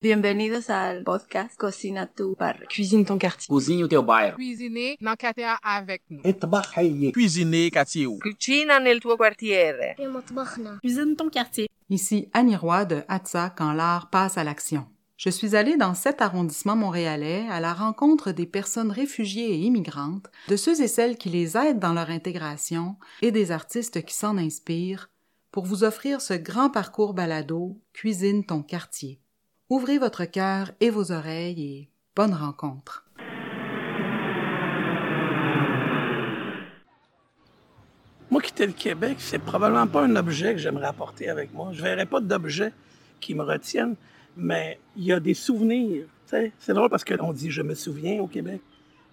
Bienvenue Bienvenidos al podcast Cocina tu barrio. Cuisine ton quartier. Cuisine o teu. Cuisiner dans quartier avec nous. Cuisiner Cuisine quartier. Cucina nel tuo quartiere. Cuisine ton quartier. Ici Annie Roy de Atza quand l'art passe à l'action. Je suis allée dans cet arrondissement montréalais à la rencontre des personnes réfugiées et immigrantes, de ceux et celles qui les aident dans leur intégration et des artistes qui s'en inspirent pour vous offrir ce grand parcours balado Cuisine ton quartier. Ouvrez votre cœur et vos oreilles et bonne rencontre. Moi, quitter le Québec, c'est probablement pas un objet que j'aimerais apporter avec moi. Je verrais pas d'objet qui me retienne, mais il y a des souvenirs. C'est drôle parce qu'on dit je me souviens au Québec,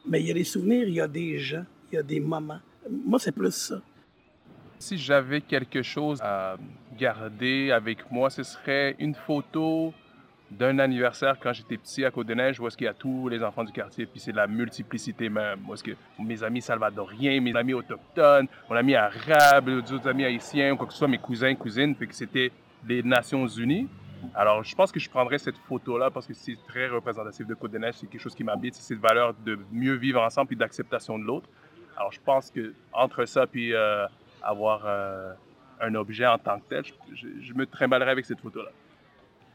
mais il y a des souvenirs, il y a des gens, il y a des moments. Moi, c'est plus ça. Si j'avais quelque chose à garder avec moi, ce serait une photo d'un anniversaire quand j'étais petit à Côte-des-Neiges où est-ce qu'il y a tous les enfants du quartier, puis c'est la multiplicité même. Où est-ce que mes amis salvadoriens, mes amis autochtones, mon ami arabe, d'autres amis haïtiens, quoi que ce soit, mes cousins, cousines, puis que c'était les Nations Unies. Alors, je pense que je prendrais cette photo-là parce que c'est très représentatif de Côte-des-Neiges, c'est quelque chose qui m'habite, c'est cette valeur de mieux vivre ensemble et d'acceptation de l'autre. Alors, je pense que entre ça puis euh, avoir euh, un objet en tant que tel, je, je- je me trimballerais avec cette photo-là.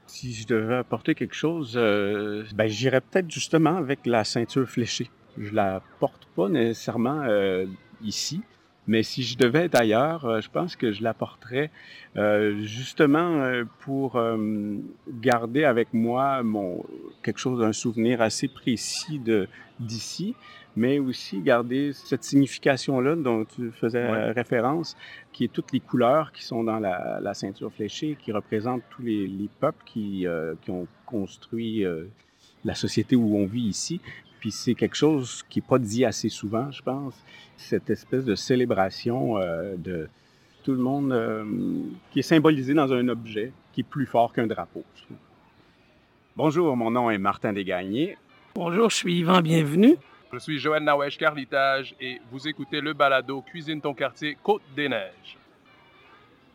Si je devais apporter quelque chose, euh, ben, j'irais peut-être justement avec la ceinture fléchée. Je la porte pas nécessairement euh, ici, mais si je devais être ailleurs, euh, je pense que je la porterais euh, justement euh, pour euh, garder avec moi mon quelque chose, un souvenir assez précis de d'ici, mais aussi garder cette signification-là dont tu faisais référence, qui est toutes les couleurs qui sont dans la, la ceinture fléchée, qui représentent tous les, les peuples qui, euh, qui ont construit euh, la société où on vit ici. Puis c'est quelque chose qui n'est pas dit assez souvent, je pense, cette espèce de célébration euh, de tout le monde euh, qui est symbolisé dans un objet qui est plus fort qu'un drapeau. je trouve. Bonjour, mon nom est Martin Desgagnés. Bonjour, je suis Yvan, bienvenue. Je suis Joël Nawesh Carlitage et vous écoutez le balado Cuisine ton quartier Côte des Neiges.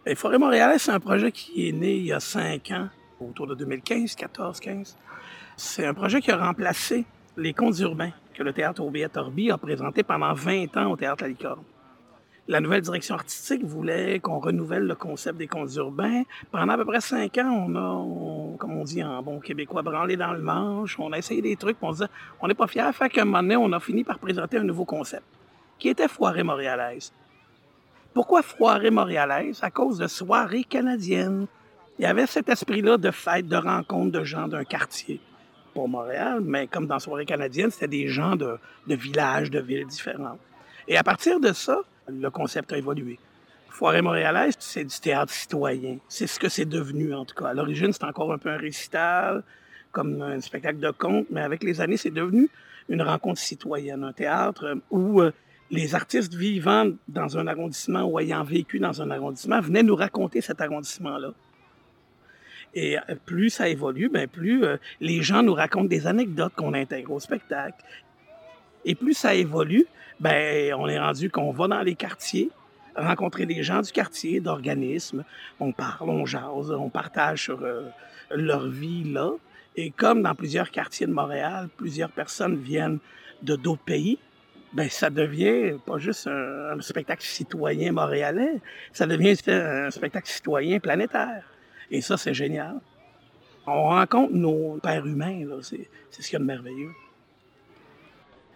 Et Forêt Montréalais, c'est un projet qui est né il y a cinq ans, autour de 2015, 14, 15. C'est un projet qui a remplacé les contes urbains que le théâtre Aubier Torby a présenté pendant 20 ans au théâtre La. La nouvelle direction artistique voulait qu'on renouvelle le concept des contes urbains. Pendant à peu près cinq ans, on a, comme on dit en bon québécois, branlé dans le manche. On a essayé des trucs, on se disait, on n'est pas fiers. Fait qu'à un moment donné, on a fini par présenter un nouveau concept, qui était Foirée montréalaise. Pourquoi Foirée montréalaise? À cause de soirées canadiennes. Il y avait cet esprit-là de fête, de rencontre de gens d'un quartier. Pour Montréal, mais comme dans Soirée canadienne, c'était des gens de, villages, de villes différentes. Et à partir de ça, le concept a évolué. Foirée montréalaise, c'est du théâtre citoyen. C'est ce que c'est devenu, en tout cas. À l'origine, c'était encore un peu un récital, comme un spectacle de conte, mais avec les années, c'est devenu une rencontre citoyenne, un théâtre où euh, les artistes vivant dans un arrondissement ou ayant vécu dans un arrondissement venaient nous raconter cet arrondissement-là. Et euh, plus ça évolue, ben plus euh, les gens nous racontent des anecdotes qu'on intègre au spectacle. Et plus ça évolue, ben on est rendu qu'on va dans les quartiers, rencontrer des gens du quartier, d'organismes, on parle, on jase, on partage sur euh, leur vie là. Et comme dans plusieurs quartiers de Montréal, plusieurs personnes viennent de d'autres pays, ben ça devient pas juste un, un spectacle citoyen montréalais, ça devient un spectacle citoyen planétaire. Et ça, c'est génial. On rencontre nos pères humains. C'est, ce qu'il y a de merveilleux.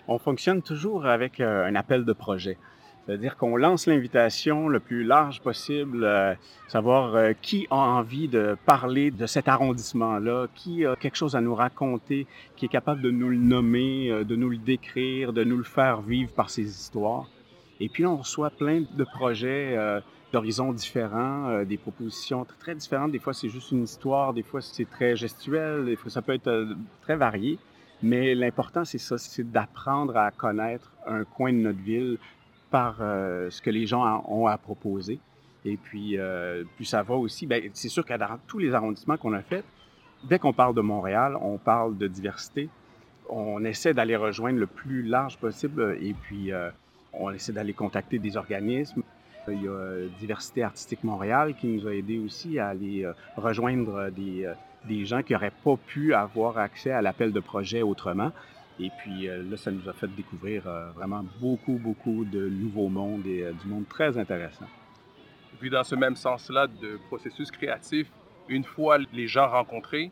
On fonctionne toujours avec euh, un appel de projet. C'est-à-dire qu'on lance l'invitation le plus large possible, euh, savoir euh, qui a envie de parler de cet arrondissement-là, qui a quelque chose à nous raconter, qui est capable de nous le nommer, de nous le décrire, de nous le faire vivre par ses histoires. Et puis on reçoit plein de projets d'horizons différents, euh, des propositions très, très différentes. Des fois, c'est juste une histoire, des fois, c'est très gestuel, des fois, ça peut être euh, très varié. Mais l'important, c'est ça, c'est d'apprendre à connaître un coin de notre ville par euh, ce que les gens en- ont à proposer. Et puis, euh, puis ça va aussi, ben, c'est sûr que dans tous les arrondissements qu'on a fait, dès qu'on parle de Montréal, on parle de diversité. On essaie d'aller rejoindre le plus large possible et puis euh, on essaie d'aller contacter des organismes. Il y a euh, Diversité Artistique Montréal qui nous a aidé aussi à aller euh, rejoindre des, euh, des gens qui n'auraient pas pu avoir accès à l'appel de projet autrement. Et puis euh, là, ça nous a fait découvrir euh, vraiment beaucoup, beaucoup de nouveaux mondes et euh, du monde très intéressant. Et puis dans ce même sens-là de processus créatif, une fois les gens rencontrés,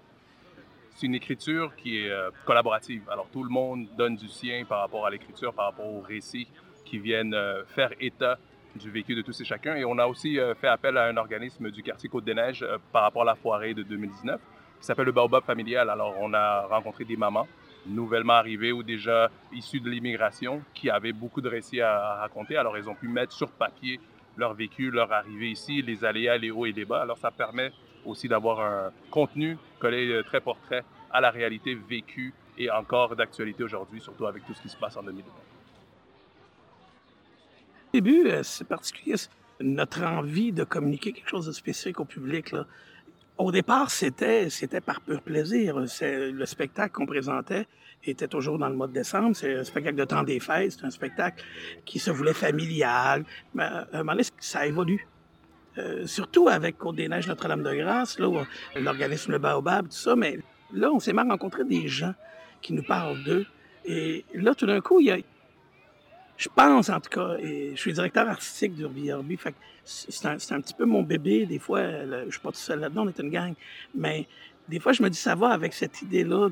c'est une écriture qui est collaborative. Alors tout le monde donne du sien par rapport à l'écriture, par rapport aux récits qui viennent faire état du vécu de tous et chacun. Et on a aussi fait appel à un organisme du quartier Côte-des-Neiges par rapport à la foirée de 2019 qui s'appelle le Baobab familial. Alors on a rencontré des mamans nouvellement arrivés ou déjà issus de l'immigration qui avaient beaucoup de récits à raconter. Alors, ils ont pu mettre sur papier leur vécu, leur arrivée ici, les aléas, les hauts et les bas. Alors, ça permet aussi d'avoir un contenu collé euh, très portrait à la réalité vécue et encore d'actualité aujourd'hui, surtout avec tout ce qui se passe en 2020. Début, euh, c'est particulier, notre envie de communiquer quelque chose de spécifique au public. Au départ, c'était c'était par pur plaisir. Le spectacle qu'on présentait était toujours dans le mois de décembre. C'est un spectacle de temps des fêtes. C'est un spectacle qui se voulait familial. Mais à un moment donné, ça évolue. Euh, surtout avec Côte-des-Neiges Notre-Dame-de-Grâce, là, l'organisme Le Baobab, tout ça. Mais là, on s'est mal rencontré des gens qui nous parlent d'eux. Et là, tout d'un coup, il y a, je pense, en tout cas, et je suis directeur artistique d'Urbi fait c'est un, un, petit peu mon bébé. Des fois, je suis pas tout seul là-dedans, on est une gang. Mais des fois, je me dis, ça va avec cette idée-là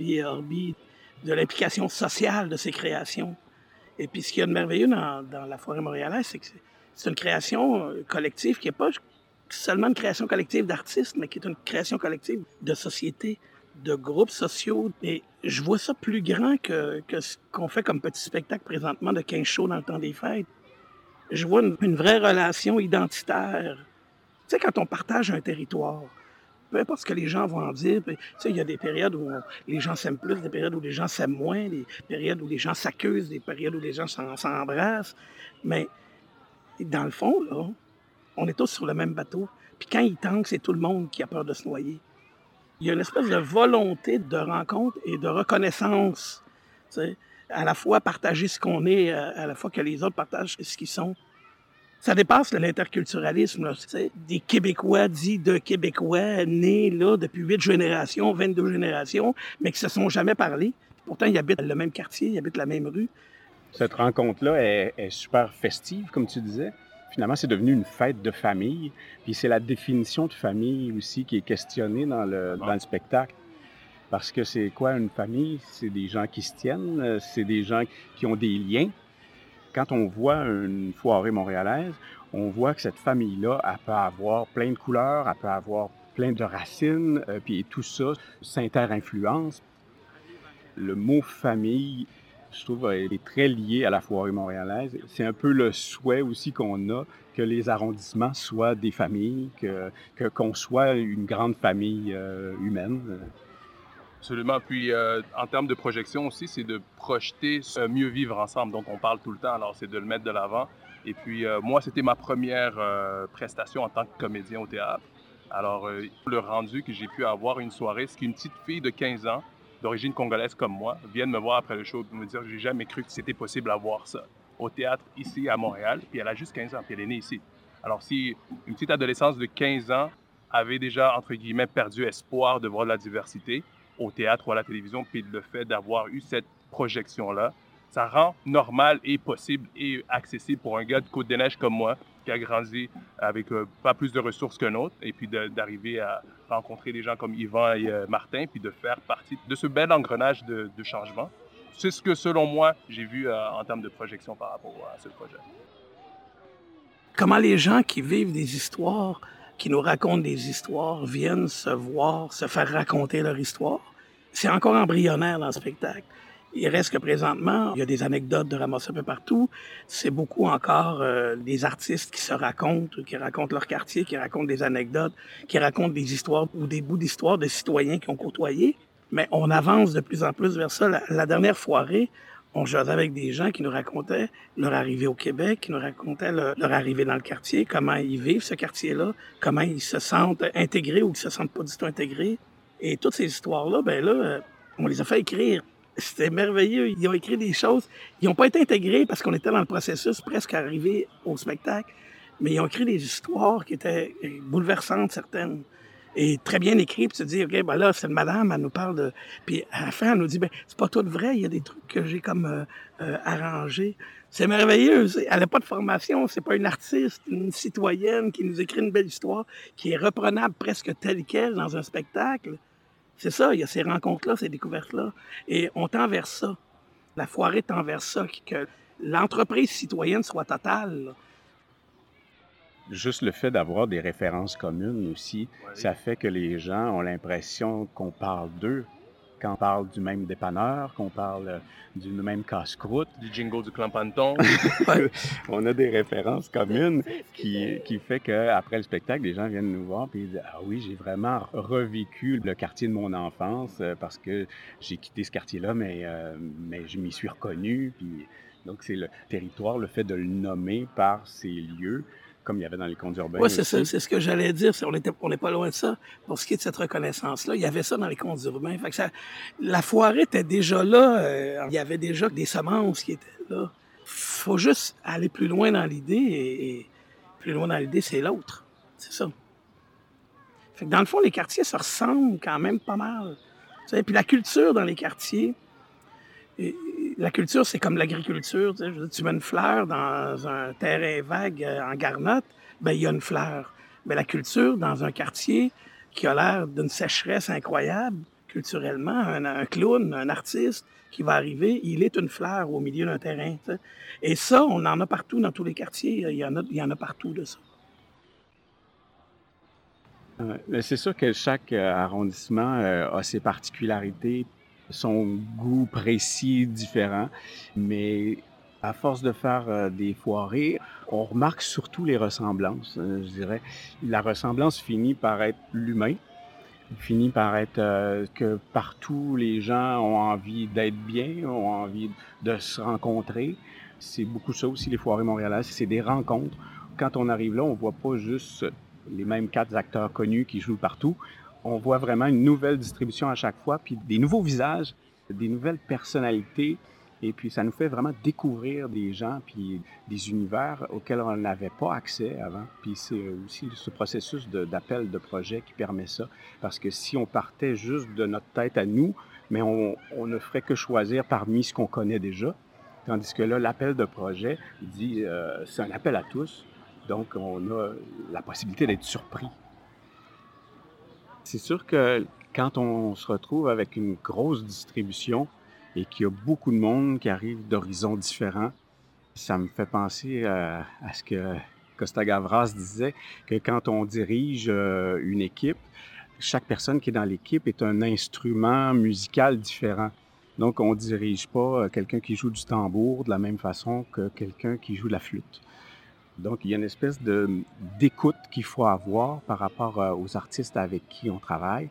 et Orbi, de l'implication sociale de ces créations. Et puis, ce qu'il y a de merveilleux dans, dans la forêt montréalaise, c'est que c'est une création euh, collective qui n'est pas seulement une création collective d'artistes, mais qui est une création collective de société de groupes sociaux. Et je vois ça plus grand que, que ce qu'on fait comme petit spectacle présentement de 15 shows dans le temps des fêtes. Je vois une, vraie relation identitaire. Tu sais, quand on partage un territoire, peu importe ce que les gens vont en dire, tu sais, il y a des périodes où les gens s'aiment plus, des périodes où les gens s'aiment moins, des périodes où les gens s'accusent, des périodes où les gens s'embrassent. Mais dans le fond, là, on est tous sur le même bateau. Puis quand il tangue, c'est tout le monde qui a peur de se noyer il y a une espèce de volonté de rencontre et de reconnaissance. À la fois partager ce qu'on est, à la fois que les autres partagent ce qu'ils sont. Ça dépasse l'interculturalisme. Des Québécois dits de Québécois nés là depuis huit générations, 22 générations, mais qui se sont jamais parlé. Pourtant, ils habitent le même quartier, ils habitent la même rue. Cette rencontre-là est super festive, comme tu disais finalement, c'est devenu une fête de famille. Puis c'est la définition de famille aussi qui est questionnée dans le, dans le spectacle. Parce que c'est quoi une famille? C'est des gens qui se tiennent, c'est des gens qui ont des liens. Quand on voit une foirée montréalaise, on voit que cette famille-là, elle peut avoir plein de couleurs, elle peut avoir plein de racines, euh, puis tout ça s'inter-influence. Le mot famille, je trouve, est très lié à la foire montréalaise. C'est un peu le souhait aussi qu'on a que les arrondissements soient des familles, qu'on soit une grande famille euh, humaine. Absolument. Puis euh, en termes de projection aussi, c'est de projeter ce mieux vivre ensemble dont on parle tout le temps. Alors c'est de le mettre de l'avant. Et puis euh, moi, c'était ma première prestation en tant que comédien au théâtre. Alors le rendu que j'ai pu avoir une soirée, c'est qu'une petite fille de 15 ans d'origine congolaise comme moi viennent me voir après le show et me dire j'ai jamais cru que c'était possible à voir ça au théâtre ici à Montréal. Puis elle a juste 15 ans, puis elle est née ici. Alors si une petite adolescence de 15 ans avait déjà, entre guillemets, perdu espoir de voir de la diversité au théâtre ou à la télévision, puis le fait d'avoir eu cette projection-là, ça rend normal et possible et accessible pour un gars de Côte-des-Neiges comme moi, qui a grandi avec euh, pas plus de ressources qu'un autre, et puis d'arriver à rencontrer des gens comme Yvan et euh, Martin, puis de faire partie de ce bel engrenage de, changement. C'est ce que, selon moi, j'ai vu euh, en termes de projection par rapport à ce projet. Comment les gens qui vivent des histoires, qui nous racontent des histoires, viennent se voir, se faire raconter leur histoire, c'est encore embryonnaire dans le spectacle. Il reste que présentement, il y a des anecdotes de ramasser un peu partout. C'est beaucoup encore euh, des artistes qui se racontent, qui racontent leur quartier, qui racontent des anecdotes, qui racontent des histoires ou des bouts d'histoire de citoyens qui ont côtoyé. Mais on avance de plus en plus vers ça. La, dernière foirée, on jouait avec des gens qui nous racontaient leur arrivée au Québec, qui nous racontaient leur, arrivée dans le quartier, comment ils vivent ce quartier-là, comment ils se sentent intégrés ou ils se sentent pas du tout intégrés. Et toutes ces histoires-là, ben là, euh, on les a fait écrire c'était merveilleux. Ils ont écrit des choses. Ils n'ont pas été intégrés parce qu'on était dans le processus presque arrivé au spectacle, mais ils ont écrit des histoires qui étaient bouleversantes, certaines. et très bien écrit, puis tu te dis, OK, ben là, cette madame, elle nous parle de... Puis à la fin, elle nous dit, ben c'est pas tout vrai, il y a des trucs que j'ai comme euh, euh, arrangés. C'est merveilleux. Elle n'a pas de formation, c'est pas une artiste, une citoyenne qui nous écrit une belle histoire, qui est reprenable presque telle qu'elle dans un spectacle. C'est ça, il y a ces rencontres-là, ces découvertes-là. Et on tend vers ça. La foirée tend vers ça, que l'entreprise citoyenne soit totale. Juste le fait d'avoir des références communes aussi, ça fait que les gens ont l'impression qu'on parle d'eux, qu'on parle du même dépanneur, qu'on parle euh, du même casse-croûte. Du jingle du clan Panton. On a des références communes qui, qui fait qu'après le spectacle, les gens viennent nous voir et disent Ah oui, j'ai vraiment revécu le quartier de mon enfance euh, parce que j'ai quitté ce quartier-là, mais, euh, mais je m'y suis reconnu. Puis, donc, c'est le territoire, le fait de le nommer par ces lieux comme il y avait dans les contes urbains. Oui, c'est ça, c'est ce que j'allais dire. On n'est on pas loin de ça. Pour ce qui est de cette reconnaissance-là, il y avait ça dans les contes urbains. Fait que ça, la foire était déjà là. Euh, il y avait déjà des semences qui étaient là. faut juste aller plus loin dans l'idée et, plus loin dans l'idée, c'est l'autre. C'est ça. Fait que dans le fond, les quartiers se ressemblent quand même pas mal. Et puis la culture dans les quartiers, la culture, c'est comme l'agriculture. Tu, mets une fleur dans un terrain vague euh, en garnotte, ben il y a une fleur. Mais la culture, dans un quartier qui a l'air d'une sécheresse incroyable, culturellement, un, clown, un artiste qui va arriver, il est une fleur au milieu d'un terrain. Et ça, on en a partout dans tous les quartiers. Il y en a, partout de ça. C'est sûr que chaque euh, arrondissement euh, a ses particularités son goût précis différent, mais à force de faire euh, des foirées, on remarque surtout les ressemblances, euh, je dirais. La ressemblance finit par être l'humain, finit par être euh, que partout les gens ont envie d'être bien, ont envie de se rencontrer. C'est beaucoup ça aussi, les foirées montréalaises, c'est des rencontres. Quand on arrive là, on voit pas juste les mêmes quatre acteurs connus qui jouent partout on voit vraiment une nouvelle distribution à chaque fois, puis des nouveaux visages, des nouvelles personnalités. Et puis, ça nous fait vraiment découvrir des gens, puis des univers auxquels on n'avait pas accès avant. Puis, c'est aussi ce processus d'appel de, projet qui permet ça. Parce que si on partait juste de notre tête à nous, mais on, ne ferait que choisir parmi ce qu'on connaît déjà. Tandis que là, l'appel de projet dit, euh, c'est un appel à tous. Donc, on a la possibilité d'être surpris c'est sûr que quand on se retrouve avec une grosse distribution et qu'il y a beaucoup de monde qui arrive d'horizons différents, ça me fait penser à, ce que Costa Gavras disait, que quand on dirige euh, une équipe, chaque personne qui est dans l'équipe est un instrument musical différent. Donc, on ne dirige pas euh, quelqu'un qui joue du tambour de la même façon que quelqu'un qui joue la flûte. Donc, il y a une espèce d'écoute qu'il faut avoir par rapport euh, aux artistes avec qui on travaille.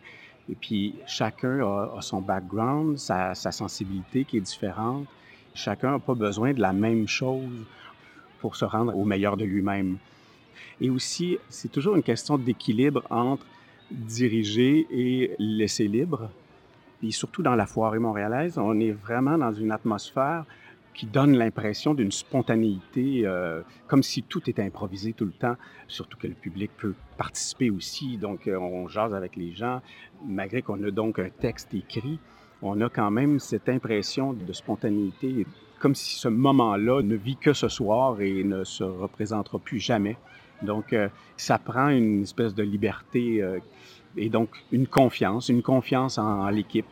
Et puis, chacun a, son background, sa, sensibilité qui est différente. Chacun n'a pas besoin de la même chose pour se rendre au meilleur de lui-même. Et aussi, c'est toujours une question d'équilibre entre diriger et laisser libre. Et surtout dans la foirée montréalaise, on est vraiment dans une atmosphère qui donne l'impression d'une spontanéité, euh, comme si tout était improvisé tout le temps, surtout que le public peut participer aussi. Donc, euh, on jase avec les gens, malgré qu'on a donc un texte écrit, on a quand même cette impression de spontanéité, comme si ce moment-là ne vit que ce soir et ne se représentera plus jamais. Donc, euh, ça prend une espèce de liberté et donc une confiance, une confiance en l'équipe,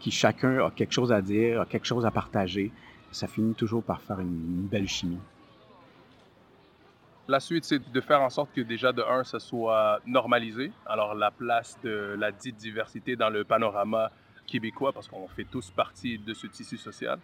qui chacun a quelque chose à dire, a quelque chose à partager ça finit toujours par faire une, belle chimie. La suite, c'est de faire en sorte que déjà de un, ça soit normalisé. Alors la place de la dite diversité dans le panorama québécois, parce qu'on fait tous partie de ce tissu social.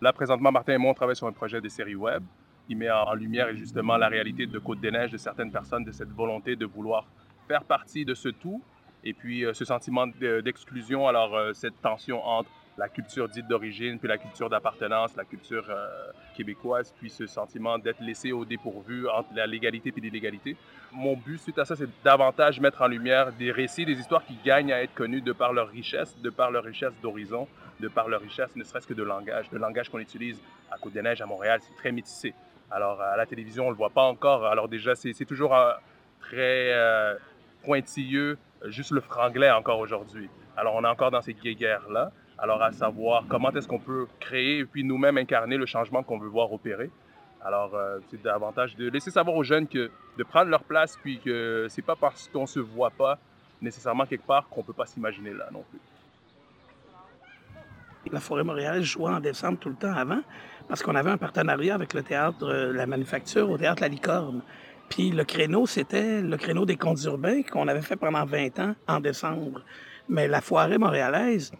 Là, présentement, Martin et moi, on travaille sur un projet de série web. Il met en lumière justement la réalité de Côte-des-Neiges, de certaines personnes, de cette volonté de vouloir faire partie de ce tout. Et puis euh, ce sentiment d'exclusion, alors euh, cette tension entre la culture dite d'origine, puis la culture d'appartenance, la culture euh, québécoise, puis ce sentiment d'être laissé au dépourvu entre la légalité et l'illégalité. Mon but suite à ça, c'est davantage mettre en lumière des récits, des histoires qui gagnent à être connues de par leur richesse, de par leur richesse d'horizon, de par leur richesse ne serait-ce que de langage. Le langage qu'on utilise à Côte-des-Neiges, à Montréal, c'est très métissé. Alors à la télévision, on le voit pas encore. Alors déjà, c'est toujours très... Euh, pointilleux, juste le franglais encore aujourd'hui. Alors, on est encore dans ces guéguerres-là. Alors, à savoir comment est-ce qu'on peut créer et puis nous-mêmes incarner le changement qu'on veut voir opérer. Alors, euh, c'est davantage de laisser savoir aux jeunes que de prendre leur place, puis que c'est pas parce qu'on se voit pas nécessairement quelque part qu'on peut pas s'imaginer là non plus. La Forêt Montréal jouait en décembre tout le temps avant, parce qu'on avait un partenariat avec le théâtre euh, La Manufacture au théâtre La Licorne. Puis le créneau, c'était le créneau des contes urbains qu'on avait fait pendant 20 ans en décembre. Mais la Forêt montréalaise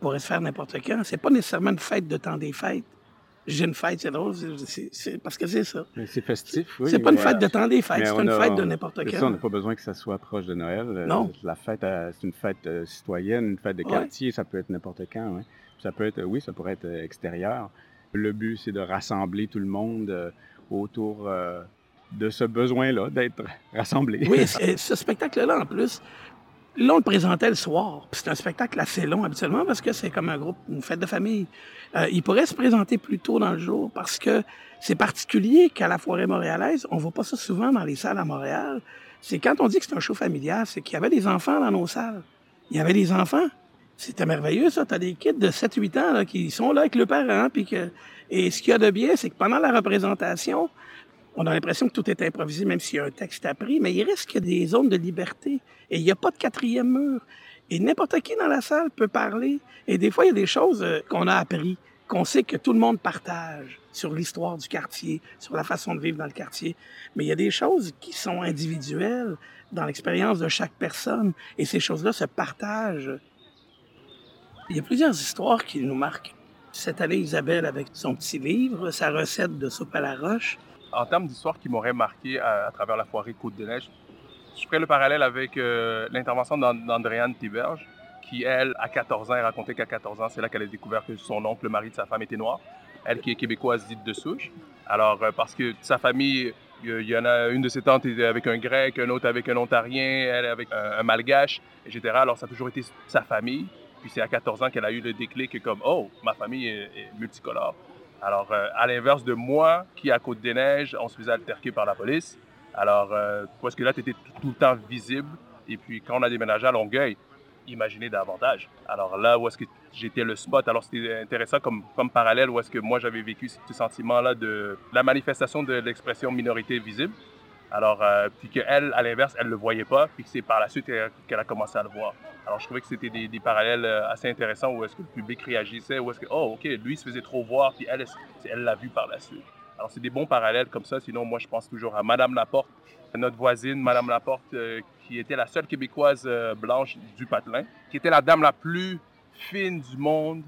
pourrait se faire n'importe quand. C'est pas nécessairement une fête de temps des fêtes. J'ai une fête, c'est drôle, c'est parce que c'est ça. C'est festif, oui. C'est pas une fête de temps des fêtes, c'est une fête de n'importe quand. Ça, on n'a pas besoin que ça soit proche de Noël. Non. La fête, c'est une fête euh, citoyenne, une fête de quartier, ça peut être n'importe quand. Ouais. Ça peut être, oui, ça pourrait être euh, extérieur. Le but, c'est de rassembler tout le monde euh, autour de ce besoin-là, d'être rassemblé. Oui, ce spectacle-là, en plus, Là, on le présentait le soir. C'est un spectacle assez long habituellement parce que c'est comme un groupe, une fête de famille. Euh, il pourrait se présenter plus tôt dans le jour parce que c'est particulier qu'à la forêt montréalaise, on voit pas ça souvent dans les salles à Montréal. C'est quand on dit que c'est un show familial, c'est qu'il y avait des enfants dans nos salles. Il y avait des enfants. C'était merveilleux, ça. T'as des kids de 7-8 ans là, qui sont là avec le parent. Que... Et ce qu'il y a de bien, c'est que pendant la représentation, on a l'impression que tout est improvisé, même s'il y a un texte appris, mais il reste des zones de liberté. Et il n'y a pas de quatrième mur. Et n'importe qui dans la salle peut parler. Et des fois, il y a des choses euh, qu'on a appris, qu'on sait que tout le monde partage sur l'histoire du quartier, sur la façon de vivre dans le quartier. Mais il y a des choses qui sont individuelles dans l'expérience de chaque personne. Et ces choses-là se partagent. Il y a plusieurs histoires qui nous marquent. Cette année, Isabelle, avec son petit livre, sa recette de soupe à la roche, en termes d'histoire qui m'aurait marqué à, travers la foirée Côte-de-Neige, je ferai le parallèle avec euh, l'intervention d'Andréane Thiberge, qui, elle, à 14 ans, racontait qu'à 14 ans, c'est là qu'elle a découvert que son oncle, le mari de sa femme, était noir. Elle qui est québécoise dite de souche. Alors, euh, parce que sa famille, il y en a une de ses tantes avec un grec, un autre avec un ontarien, elle avec un, malgache, etc. Alors, ça a toujours été sa famille. Puis c'est à 14 ans qu'elle a eu le déclic comme, oh, ma famille est multicolore. Alors, euh, à l'inverse de moi, qui à Côte-des-Neiges, on se faisait alterquer par la police. Alors, euh, parce que là, tu étais tout, le temps visible. Et puis, quand on a déménagé à Longueuil, imaginez davantage. Alors là, où est-ce que j'étais le spot, alors c'était intéressant comme, comme parallèle, où est-ce que moi, j'avais vécu ce sentiment-là de la manifestation de l'expression minorité visible. Alors, euh, puis qu'elle, à l'inverse, elle ne le voyait pas, puis que c'est par la suite qu'elle a commencé à le voir. Alors, je trouvais que c'était des, parallèles euh, assez intéressants où est-ce que le public réagissait, où est-ce que, oh, OK, lui, se faisait trop voir, puis elle, elle l'a vu par la suite. Alors, c'est des bons parallèles comme ça. Sinon, moi, je pense toujours à Madame Laporte, notre voisine, Madame Laporte, euh, qui était la seule Québécoise blanche du patelin, qui était la dame la plus fine du monde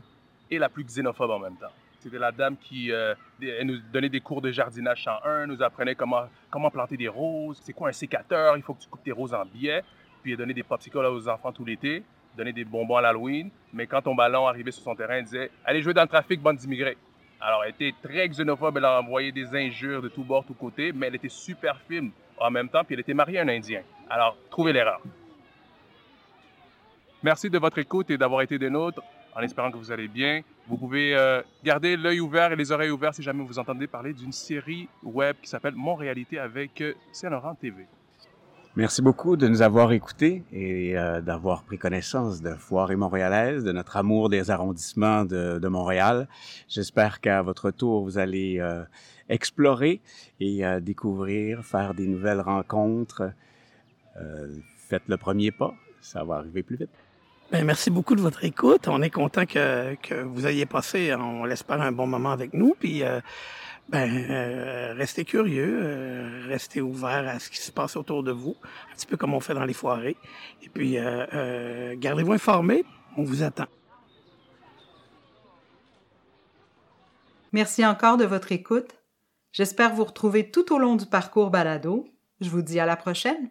et la plus xénophobe en même temps. C'était la dame qui euh, nous donnait des cours de jardinage 101, nous apprenait comment, comment planter des roses, c'est quoi un sécateur, il faut que tu coupes tes roses en billets. Puis elle donnait des popsicles aux enfants tout l'été, donnait des bonbons à l'Halloween. Mais quand ton ballon arrivait sur son terrain, elle disait Allez jouer dans le trafic, bande d'immigrés. Alors elle était très xénophobe, elle a envoyé des injures de tous bords, tous côtés, mais elle était super fine en même temps, puis elle était mariée à un Indien. Alors, trouvez l'erreur. Merci de votre écoute et d'avoir été des nôtres en espérant que vous allez bien. Vous pouvez euh, garder l'œil ouvert et les oreilles ouvertes si jamais vous entendez parler d'une série web qui s'appelle Mon Réalité avec euh, Saint-Laurent TV. Merci beaucoup de nous avoir écoutés et euh, d'avoir pris connaissance de Foire et Montréalaise, de notre amour des arrondissements de, de Montréal. J'espère qu'à votre tour, vous allez explorer et découvrir, faire des nouvelles rencontres. faites le premier pas, ça va arriver plus vite. Ben, merci beaucoup de votre écoute. On est content que, vous ayez passé, on l'espère, un bon moment avec nous. Puis, euh, ben, euh, restez curieux, euh, restez ouverts à ce qui se passe autour de vous, un petit peu comme on fait dans les foirées. Et puis, gardez-vous informés. On vous attend. Merci encore de votre écoute. J'espère vous retrouver tout au long du parcours balado. Je vous dis à la prochaine.